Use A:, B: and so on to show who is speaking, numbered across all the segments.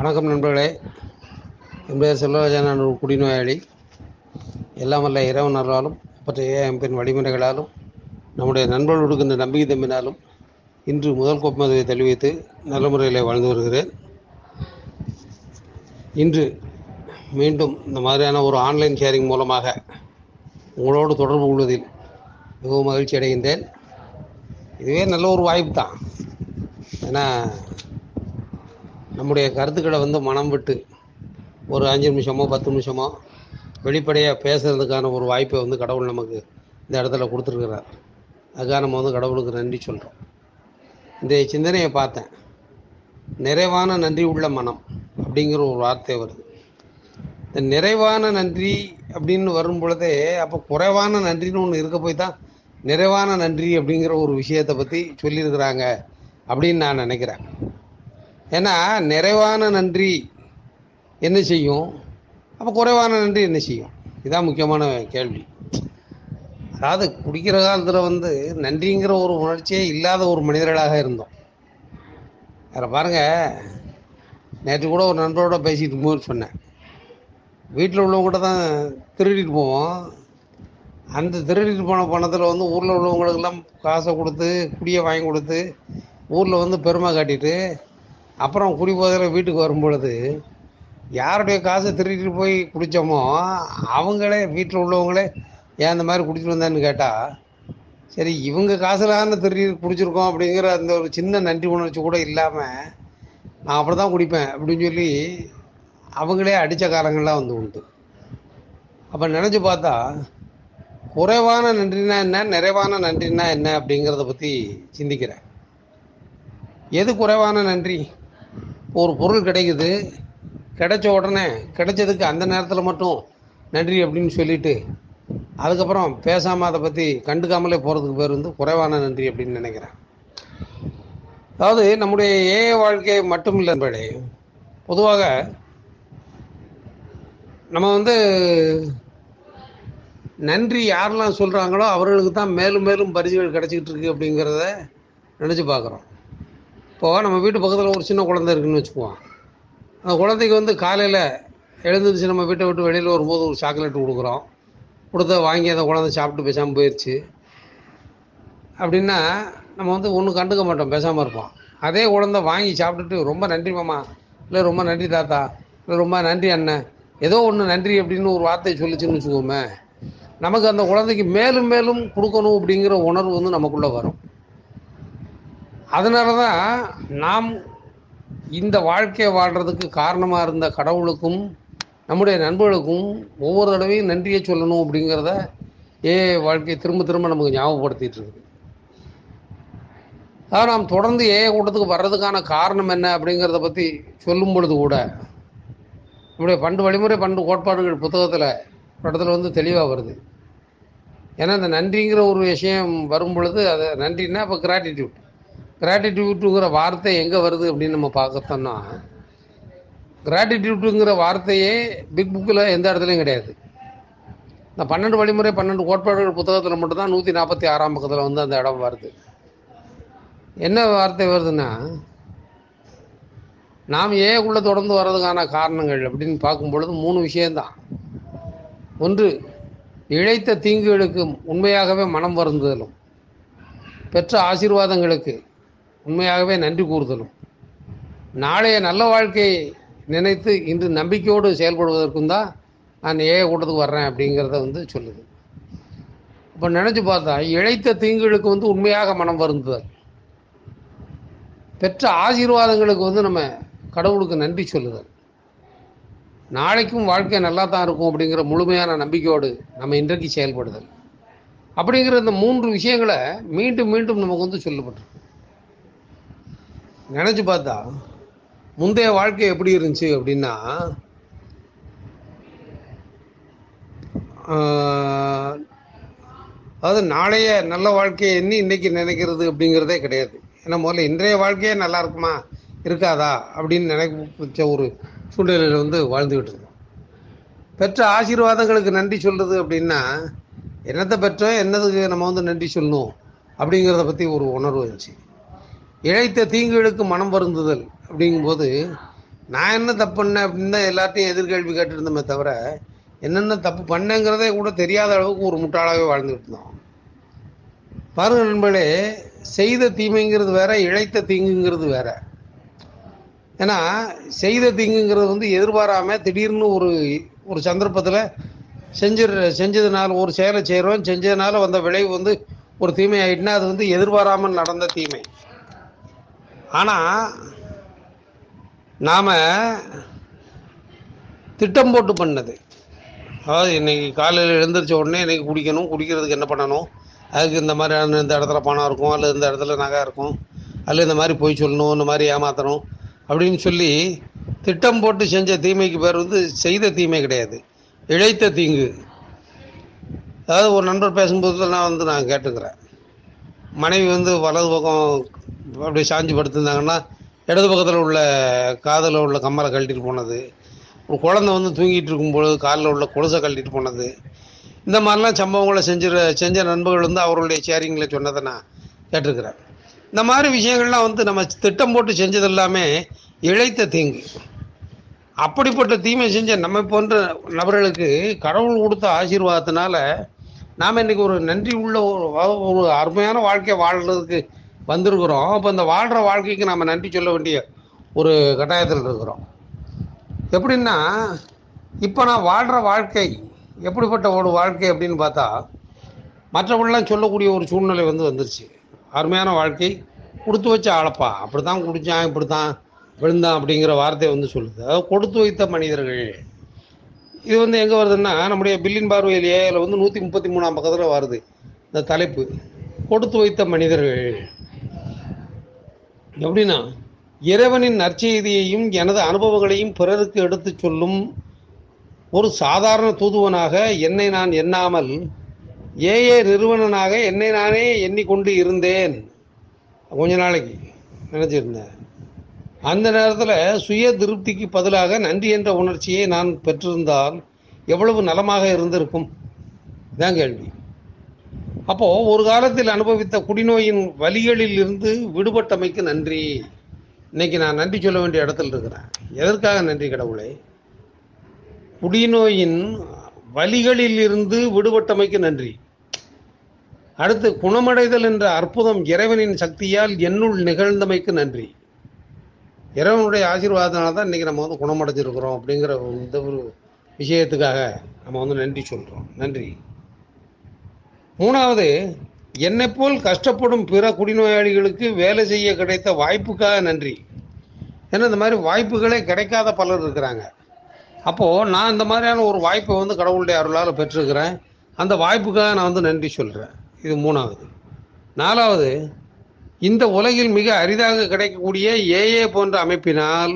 A: வணக்கம் நண்பர்களே. என் பெயர் செல்வராஜன் நான் ஒரு குடிநோயாளி எல்லாம் வல்ல இரவு நல்லாலும் பற்றிய எம்பின் வழிமுறைகளாலும் நம்முடைய நண்பர்கள் கொடுக்கின்ற நம்பிக்கை தம்பினாலும் இன்று முதல் கோப்பமதுவை தெளிவித்து நல்ல முறையில் வாழ்ந்து வருகிறேன். இன்று மீண்டும் இந்த மாதிரியான ஒரு ஆன்லைன் ஷேரிங் மூலமாக உங்களோடு தொடர்பு கொள்வதில் மிகவும் மகிழ்ச்சி அடைகின்றேன். இதுவே நல்ல ஒரு வாய்ப்பு தான். ஏன்னா நம்முடைய கருத்துக்களை வந்து மனம் விட்டு ஒரு அஞ்சு நிமிஷமோ பத்து நிமிஷமோ வெளிப்படையாக பேசுகிறதுக்கான ஒரு வாய்ப்பை வந்து கடவுள் நமக்கு இந்த இடத்துல கொடுத்துருக்குறார். அதுக்காக நம்ம வந்து கடவுளுக்கு நன்றி சொல்கிறோம் இந்த சிந்தனையை பார்த்தேன். நிறைவான நன்றி உள்ள மனம் அப்படிங்கிற ஒரு வார்த்தை வருது. இந்த நிறைவான நன்றி அப்படின்னு வரும் பொழுதே அப்போ குறைவான நன்றின்னு ஒன்று இருக்க போய் தான் நிறைவான நன்றி அப்படிங்கிற ஒரு விஷயத்தை பற்றி சொல்லியிருக்கிறாங்க அப்படின்னு நான் நினைக்கிறேன். ஏன்னா நிறைவான நன்றி என்ன செய்யும்? அப்போ குறைவான நன்றி என்ன செய்யும்? இதான் முக்கியமான கேள்வி. அதாவது குடிக்கிற காலத்தில் வந்து நன்றிங்கிற ஒரு உணர்ச்சியே இல்லாத ஒரு மனிதர்களாக இருந்தோம். வேற பாருங்கள் நேற்று கூட ஒரு நண்பரோட பேசிட்டு போய் சொன்னேன். வீட்டில் உள்ளவங்ககிட்ட தான் திருடிட்டு போவோம். அந்த திருடிட்டு போன பணத்தில் வந்து ஊரில் உள்ளவங்களுக்கெல்லாம் காசை கொடுத்து குடியை வாங்கி கொடுத்து ஊரில் வந்து பெருமை காட்டிட்டு அப்புறம் குடி போதில் வீட்டுக்கு வரும் பொழுது யாருடைய காசை திருடிட்டு போய் குடித்தோமோ அவங்களே வீட்டில் உள்ளவங்களே ஏன் அந்த மாதிரி குடிச்சிட்டு வந்தேன்னு கேட்டால் சரி இவங்க காசுலான திருடி குடிச்சிருக்கோம் அப்படிங்கிற அந்த ஒரு சின்ன நன்றி உணர்ச்சி கூட இல்லாமல் நான் அப்படி தான் குடிப்பேன் அப்படின்னு சொல்லி அவங்களே அடித்த காலங்கள்லாம் வந்து உண்டு. அப்போ நினச்சி பார்த்தா குறைவான நன்றினா என்ன நிறைவான நன்றினா என்ன அப்படிங்கிறத பற்றி சிந்திக்கிறேன். எது குறைவான நன்றி? ஒரு பொருள் கிடைக்குது கிடைச்ச உடனே கிடைச்சதுக்கு அந்த நேரத்தில் மட்டும் நன்றி அப்படின்னு சொல்லிட்டு அதுக்கப்புறம் பேசாமல் அதை பற்றி கண்டுக்காமலே போகிறதுக்கு பேர் வந்து குறைவான நன்றி அப்படின்னு நினைக்கிறேன். அதாவது நம்முடைய ஏ வாழ்க்கை மட்டும் இல்லை பொதுவாக நம்ம வந்து நன்றி யாரெல்லாம் சொல்கிறாங்களோ அவர்களுக்கு தான் மேலும் மேலும் பரிசுகள் கிடைச்சிக்கிட்டு இருக்கு அப்படிங்கிறத நினச்சி பார்க்குறோம். இப்போ நம்ம வீட்டு பக்கத்தில் ஒரு சின்ன குழந்தை இருக்குன்னு வச்சுக்குவோம். அந்த குழந்தைக்கு வந்து காலையில் எழுந்துருச்சு நம்ம வீட்டை விட்டு வெளியில் வரும்போது ஒரு சாக்லேட் கொடுக்குறோம். கொடுத்த வாங்கி அந்த குழந்தை சாப்பிட்டு பேசாமல் போயிடுச்சு அப்படின்னா நம்ம வந்து ஒன்றும் கண்டுக்க மாட்டோம் பேசாமல் இருப்போம். அதே குழந்தை வாங்கி சாப்பிட்டுட்டு ரொம்ப நன்றி மாமா இல்லை ரொம்ப நன்றி தாத்தா இல்லை ரொம்ப நன்றி அண்ணன் ஏதோ ஒன்று நன்றி அப்படின்னு ஒரு வார்த்தை சொல்லிச்சுன்னு வச்சுக்கோமே நமக்கு அந்த குழந்தைக்கு மேலும் மேலும் கொடுக்கணும் அப்படிங்கிற உணர்வு வந்து நமக்குள்ளே வரும். அதனால தான் நாம் இந்த வாழ்க்கையை வாழ்கிறதுக்கு காரணமாக இருந்த கடவுளுக்கும் நம்முடைய நண்பர்களுக்கும் ஒவ்வொரு தடவையும் நன்றியை சொல்லணும் அப்படிங்கிறத ஏ வாழ்க்கையை திரும்ப திரும்ப நமக்கு ஞாபகப்படுத்திட்டு இருக்குது. அதாவது நாம் தொடர்ந்து ஏ கூட்டத்துக்கு வர்றதுக்கான காரணம் என்ன அப்படிங்கிறத பற்றி சொல்லும் பொழுது கூட நம்முடைய பண்டு வழிமுறை பண்டு கோட்பாடுகள் புத்தகத்தில் படத்தில் இடத்துல வந்து தெளிவாக வருது. ஏன்னா இந்த நன்றிங்கிற ஒரு விஷயம் வரும் பொழுது அது நன்றின்னா இப்போ கிராட்டிடியூட் கிராட்டிடியூட்டுங்கிற வார்த்தை எங்கே வருது அப்படின்னு நம்ம பார்க்கத்தோம்னா கிராட்டிடியூட்டுங்கிற வார்த்தையே பிக் புக்கில் எந்த இடத்துலையும் கிடையாது. இந்த பன்னெண்டு வழிமுறை பன்னெண்டு கோட்பாடுகள் புத்தகத்தில் மட்டும்தான் நூற்றி நாற்பத்தி ஆறாம் பக்கத்தில் வந்து அந்த இடம் வருது. என்ன வார்த்தை வருதுன்னா நாம் ஏக்குள்ளே தொடர்ந்து வர்றதுக்கான காரணங்கள் அப்படின்னு பார்க்கும் பொழுது மூணு விஷயந்தான் ஒன்று இழைத்த தீங்குகளுக்கு உண்மையாகவே மனம் வருந்துதலும். பெற்ற ஆசீர்வாதங்களுக்கு உண்மையாகவே நன்றி கூறுதலும். நாளைய நல்ல வாழ்க்கையை நினைத்து இன்று நம்பிக்கையோடு செயல்படுவதற்கும் தான் நான் ஏ கூட்டத்துக்கு வர்றேன் அப்படிங்கிறத வந்து சொல்லுது. இப்போ நினச்சி பார்த்தா இழைத்த தீங்குகளுக்கு வந்து உண்மையாக மனம் வருந்துதல். பெற்ற ஆசீர்வாதங்களுக்கு வந்து நம்ம கடவுளுக்கு நன்றி சொல்லுதல். நாளைக்கும் வாழ்க்கை நல்லா தான் இருக்கும் அப்படிங்கிற முழுமையான நம்பிக்கையோடு நம்ம இன்றைக்கு செயல்படுதல். அப்படிங்கிற இந்த மூன்று விஷயங்களை மீண்டும் மீண்டும் நமக்கு வந்து சொல்லப்பட்டிருக்கு. நினச்சி பார்த்தா முந்தைய வாழ்க்கை எப்படி இருந்துச்சு அப்படின்னா அதாவது நாளைய நல்ல வாழ்க்கையை எண்ணி இன்னைக்கு நினைக்கிறது அப்படிங்கிறதே கிடையாது. ஏன்னா முதல்ல இன்றைய வாழ்க்கையே நல்லா இருக்குமா? இருக்காதா? அப்படின்னு நினைக்க ஒரு சூழ்நிலையில் வந்து வாழ்ந்துக்கிட்டு இருந்தோம். பெற்ற ஆசீர்வாதங்களுக்கு நன்றி சொல்றது அப்படின்னா என்னத்தை பெற்றோம் என்னதுக்கு நம்ம வந்து நன்றி சொல்லணும் அப்படிங்கிறத பற்றி ஒரு உணர்வு இருந்துச்சு. இழைத்த தீங்குகளுக்கு மனம் வருந்துதல் அப்படிங்கும்போது நான் என்ன தப்பு பண்ணேன் அப்படின்னு தான் எல்லாத்தையும் எதிர்கேள்வி கேட்டுருந்தோமே தவிர என்னென்ன தப்பு பண்ணேங்கிறதே கூட தெரியாத அளவுக்கு ஒரு முட்டாளாகவே வாழ்ந்துகிட்டு இருந்தோம். பாருங்க நண்பர்களே செய்த தீமைங்கிறது வேற இழைத்த தீங்குங்கிறது வேற. ஏன்னா செய்த தீங்குங்கிறது வந்து எதிர்பாராம திடீர்னு ஒரு ஒரு சந்தர்ப்பத்தில் செஞ்சு செஞ்சதுனால ஒரு செயலை செய்கிறோம் செஞ்சதுனால வந்த விளைவு வந்து ஒரு தீமை ஆகிட்டுனா அது வந்து எதிர்பாராமல் நடந்த தீமை. ஆனால் நாம் திட்டம் போட்டு பண்ணது. அதாவது இன்னைக்கு காலையில் எழுந்திரிச்ச உடனே இன்னைக்கு குடிக்கணும் குடிக்கிறதுக்கு என்ன பண்ணணும்? அதுக்கு இந்த மாதிரி இந்த இடத்துல பணம் இருக்கும் அல்லது இந்த இடத்துல நகை இருக்கும் அல்லது இந்த மாதிரி போய் சொல்லணும் இந்த மாதிரி ஏமாத்தணும் அப்படின்னு சொல்லி திட்டம் போட்டு செஞ்ச தீமைக்கு பேர் வந்து செய்த தீமை கிடையாது. இழைத்த தீங்கு. அதாவது ஒரு நண்பர் பேசும்போது நான் வந்து நான் கேட்டுக்கிறேன். மனைவி வந்து வலது பக்கம் அப்படி சாஞ்சு படுத்திருந்தாங்கன்னா இடது பக்கத்தில் உள்ள காதில் உள்ள கம்மலை கழட்டிட்டு போனது. ஒரு குழந்தை வந்து தூங்கிட்டு இருக்கும்பொழுது காலில் உள்ள கொலுசை கழட்டிட்டு போனது. இந்த மாதிரிலாம் சம்பவங்களை செஞ்ச செஞ்ச நண்பர்கள் வந்து அவருடைய ஷேரிங்கில் சொன்னதை நான் கேட்டிருக்கிறேன். இந்த மாதிரி விஷயங்கள்லாம் வந்து நம்ம திட்டம் போட்டு செஞ்சது எல்லாமே இழைத்த தீங்கு. அப்படிப்பட்ட தீமை செஞ்ச நம்ம போன்ற நபர்களுக்கு கடவுள் கொடுத்த ஆசீர்வாதத்தினால நாம் இன்னைக்கு ஒரு நன்றி உள்ள ஒரு ஒரு அருமையான வாழ்க்கை வாழ்றதுக்கு வந்திருக்கிறோம். அப்போ இந்த வாழ்கிற வாழ்க்கைக்கு நம்ம நன்றி சொல்ல வேண்டிய ஒரு கட்டாயத்தில் இருக்கிறோம். எப்படின்னா இப்போ நான் வாழ்கிற வாழ்க்கை எப்படிப்பட்ட ஒரு வாழ்க்கை அப்படின்னு பார்த்தா மற்றவர்கள்லாம் சொல்லக்கூடிய ஒரு சூழ்நிலை வந்து வந்துருச்சு. அருமையான வாழ்க்கை கொடுத்து வச்ச ஆளப்பா அப்படி தான் குடித்தான் இப்படி தான் விழுந்தான் அப்படிங்கிற வார்த்தையை வந்து சொல்லுது. அதாவது கொடுத்து வைத்த மனிதர்கள் இது வந்து எங்கே வருதுன்னா நம்முடைய பில்லின் பார்வையிலேயே அதில் வந்து நூற்றி முப்பத்தி மூணாம் பக்கத்தில் வருது. இந்த தலைப்பு கொடுத்து வைத்த மனிதர்கள். எப்படின்னா இறைவனின் நற்செய்தியையும் எனது அனுபவங்களையும் பிறருக்கு எடுத்துச் சொல்லும் ஒரு சாதாரண தூதுவனாக என்னை நான் எண்ணாமல் ஏஏ நிறுவனனாக என்னை நானே எண்ணிக்கொண்டு இருந்தேன். கொஞ்ச நாளைக்கு நினைச்சிருந்தேன். அந்த நேரத்தில் சுய திருப்திக்கு பதிலாக நன்றி என்ற உணர்ச்சியை நான் பெற்றிருந்தால் எவ்வளவு நலமாக இருந்திருக்கும்? இதான் கேள்வி. அப்போது ஒரு காலத்தில் அனுபவித்த குடிநோயின் வலிகளில் இருந்து விடுபட்டமைக்கு நன்றி. இன்னைக்கு நான் நன்றி சொல்ல வேண்டிய இடத்துல இருக்கிறேன். எதற்காக நன்றி கடவுளே? குடிநோயின் வலிகளில் இருந்து விடுபட்டமைக்கு நன்றி. அடுத்து குணமடைதல் என்ற அற்புதம் இறைவனின் சக்தியால் என்னுள் நிகழ்ந்தமைக்கு நன்றி. இறைவனுடைய ஆசீர்வாதனால தான் இன்றைக்கி நம்ம வந்து குணமடைஞ்சிருக்கிறோம் அப்படிங்கிற இந்த ஒரு விஷயத்துக்காக நம்ம வந்து நன்றி சொல்கிறோம் நன்றி. மூணாவது என்னை போல் கஷ்டப்படும் பிற குடிநோயாளிகளுக்கு வேலை செய்ய கிடைத்த வாய்ப்புக்காக நன்றி. ஏன்னா இந்த மாதிரி வாய்ப்புகளே கிடைக்காத பலர் இருக்கிறாங்க. அப்போது நான் இந்த மாதிரியான ஒரு வாய்ப்பை வந்து கடவுளுடைய அருளால் பெற்றிருக்கிறேன். அந்த வாய்ப்புக்காக நான் வந்து நன்றி சொல்கிறேன் இது மூணாவது. நாலாவது இந்த உலகில் மிக அரிதாக கிடைக்கக்கூடிய ஏஏ போன்ற அமைப்பினால்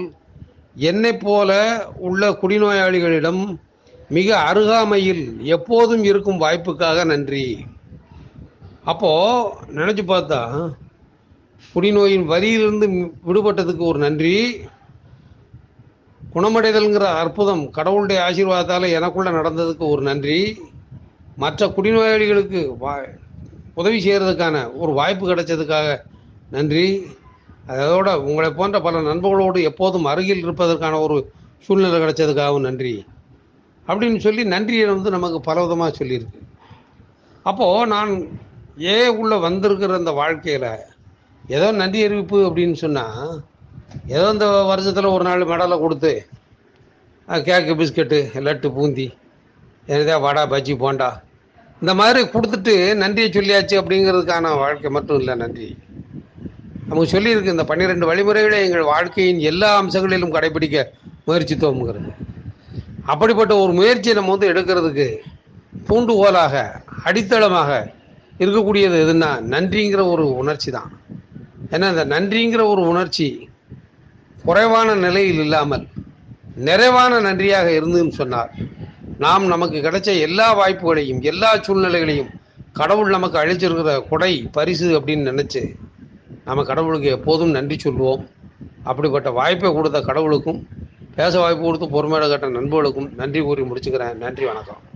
A: என்னைப் போல உள்ள குடிநோயாளிகளிடம் மிக அருகாமையில் எப்போதும் இருக்கும் வாய்ப்புக்காக நன்றி. அப்போ நினச்சி பார்த்தா குடிநோயின் வரியிலிருந்து விடுபட்டதுக்கு ஒரு நன்றி. குணமடைதல்ங்கிற அற்புதம் கடவுளுடைய ஆசீர்வாதத்தால் எனக்குள்ளே நடந்ததுக்கு ஒரு நன்றி. மற்ற குடிநோயாளிகளுக்கு வா உதவி செய்கிறதுக்கான ஒரு வாய்ப்பு கிடைச்சதுக்காக நன்றி. அதோட உங்களை போன்ற பல நண்பர்களோடு எப்போதும் அருகில் இருப்பதற்கான ஒரு சூழ்நிலை கிடைச்சதுக்காகவும் நன்றி. அப்படின்னு சொல்லி நன்றியை வந்து நமக்கு பல விதமாக சொல்லியிருக்கு. அப்போது நான் ஏ உள்ள வந்திருக்கிற அந்த வாழ்க்கையில் ஏதோ நன்றி அறிவிப்பு அப்படின்னு சொன்னால் ஏதோ இந்த வருஷத்தில் ஒரு நாள் மெடலை கொடுத்து கேக்கு பிஸ்கட்டு லட்டு பூந்தி எனதா வடா பஜ்ஜி போண்டா இந்த மாதிரி கொடுத்துட்டு நன்றியை சொல்லியாச்சு அப்படிங்கிறதுக்கான வாழ்க்கை மட்டும் இல்லை நன்றி. நமக்கு சொல்லியிருக்கு இந்த பன்னிரெண்டு வழிமுறைகளை எங்கள் வாழ்க்கையின் எல்லா அம்சங்களிலும் கடைபிடிக்க முயற்சித்தோம்ங்கிறது. அப்படிப்பட்ட ஒரு முயற்சியை நம்ம வந்து எடுக்கிறதுக்கு தூண்டுகோலாக அடித்தளமாக இருக்கக்கூடியது எதுன்னா நன்றிங்கிற ஒரு உணர்ச்சி தான். ஏன்னா இந்த நன்றிங்கிற ஒரு உணர்ச்சி குறைவான நிலையில் இல்லாமல் நிறைவான நன்றியாக இருந்துன்னு சொன்னார் நாம் நமக்கு கிடைச்ச எல்லா வாய்ப்புகளையும் எல்லா சூழ்நிலைகளையும் கடவுள் நமக்கு அழிச்சிருக்கிற கொடை பரிசு அப்படின்னு நினச்சி நம்ம கடவுளுக்கு எப்போதும் நன்றி சொல்லுவோம். அப்படிப்பட்ட வாய்ப்பை கொடுத்த கடவுளுக்கும் பேச வாய்ப்பு கொடுத்து பொறுமையாக கட்ட நண்பர்களுக்கும் நன்றி கூறி முடிச்சுக்கிறேன். நன்றி வணக்கம்.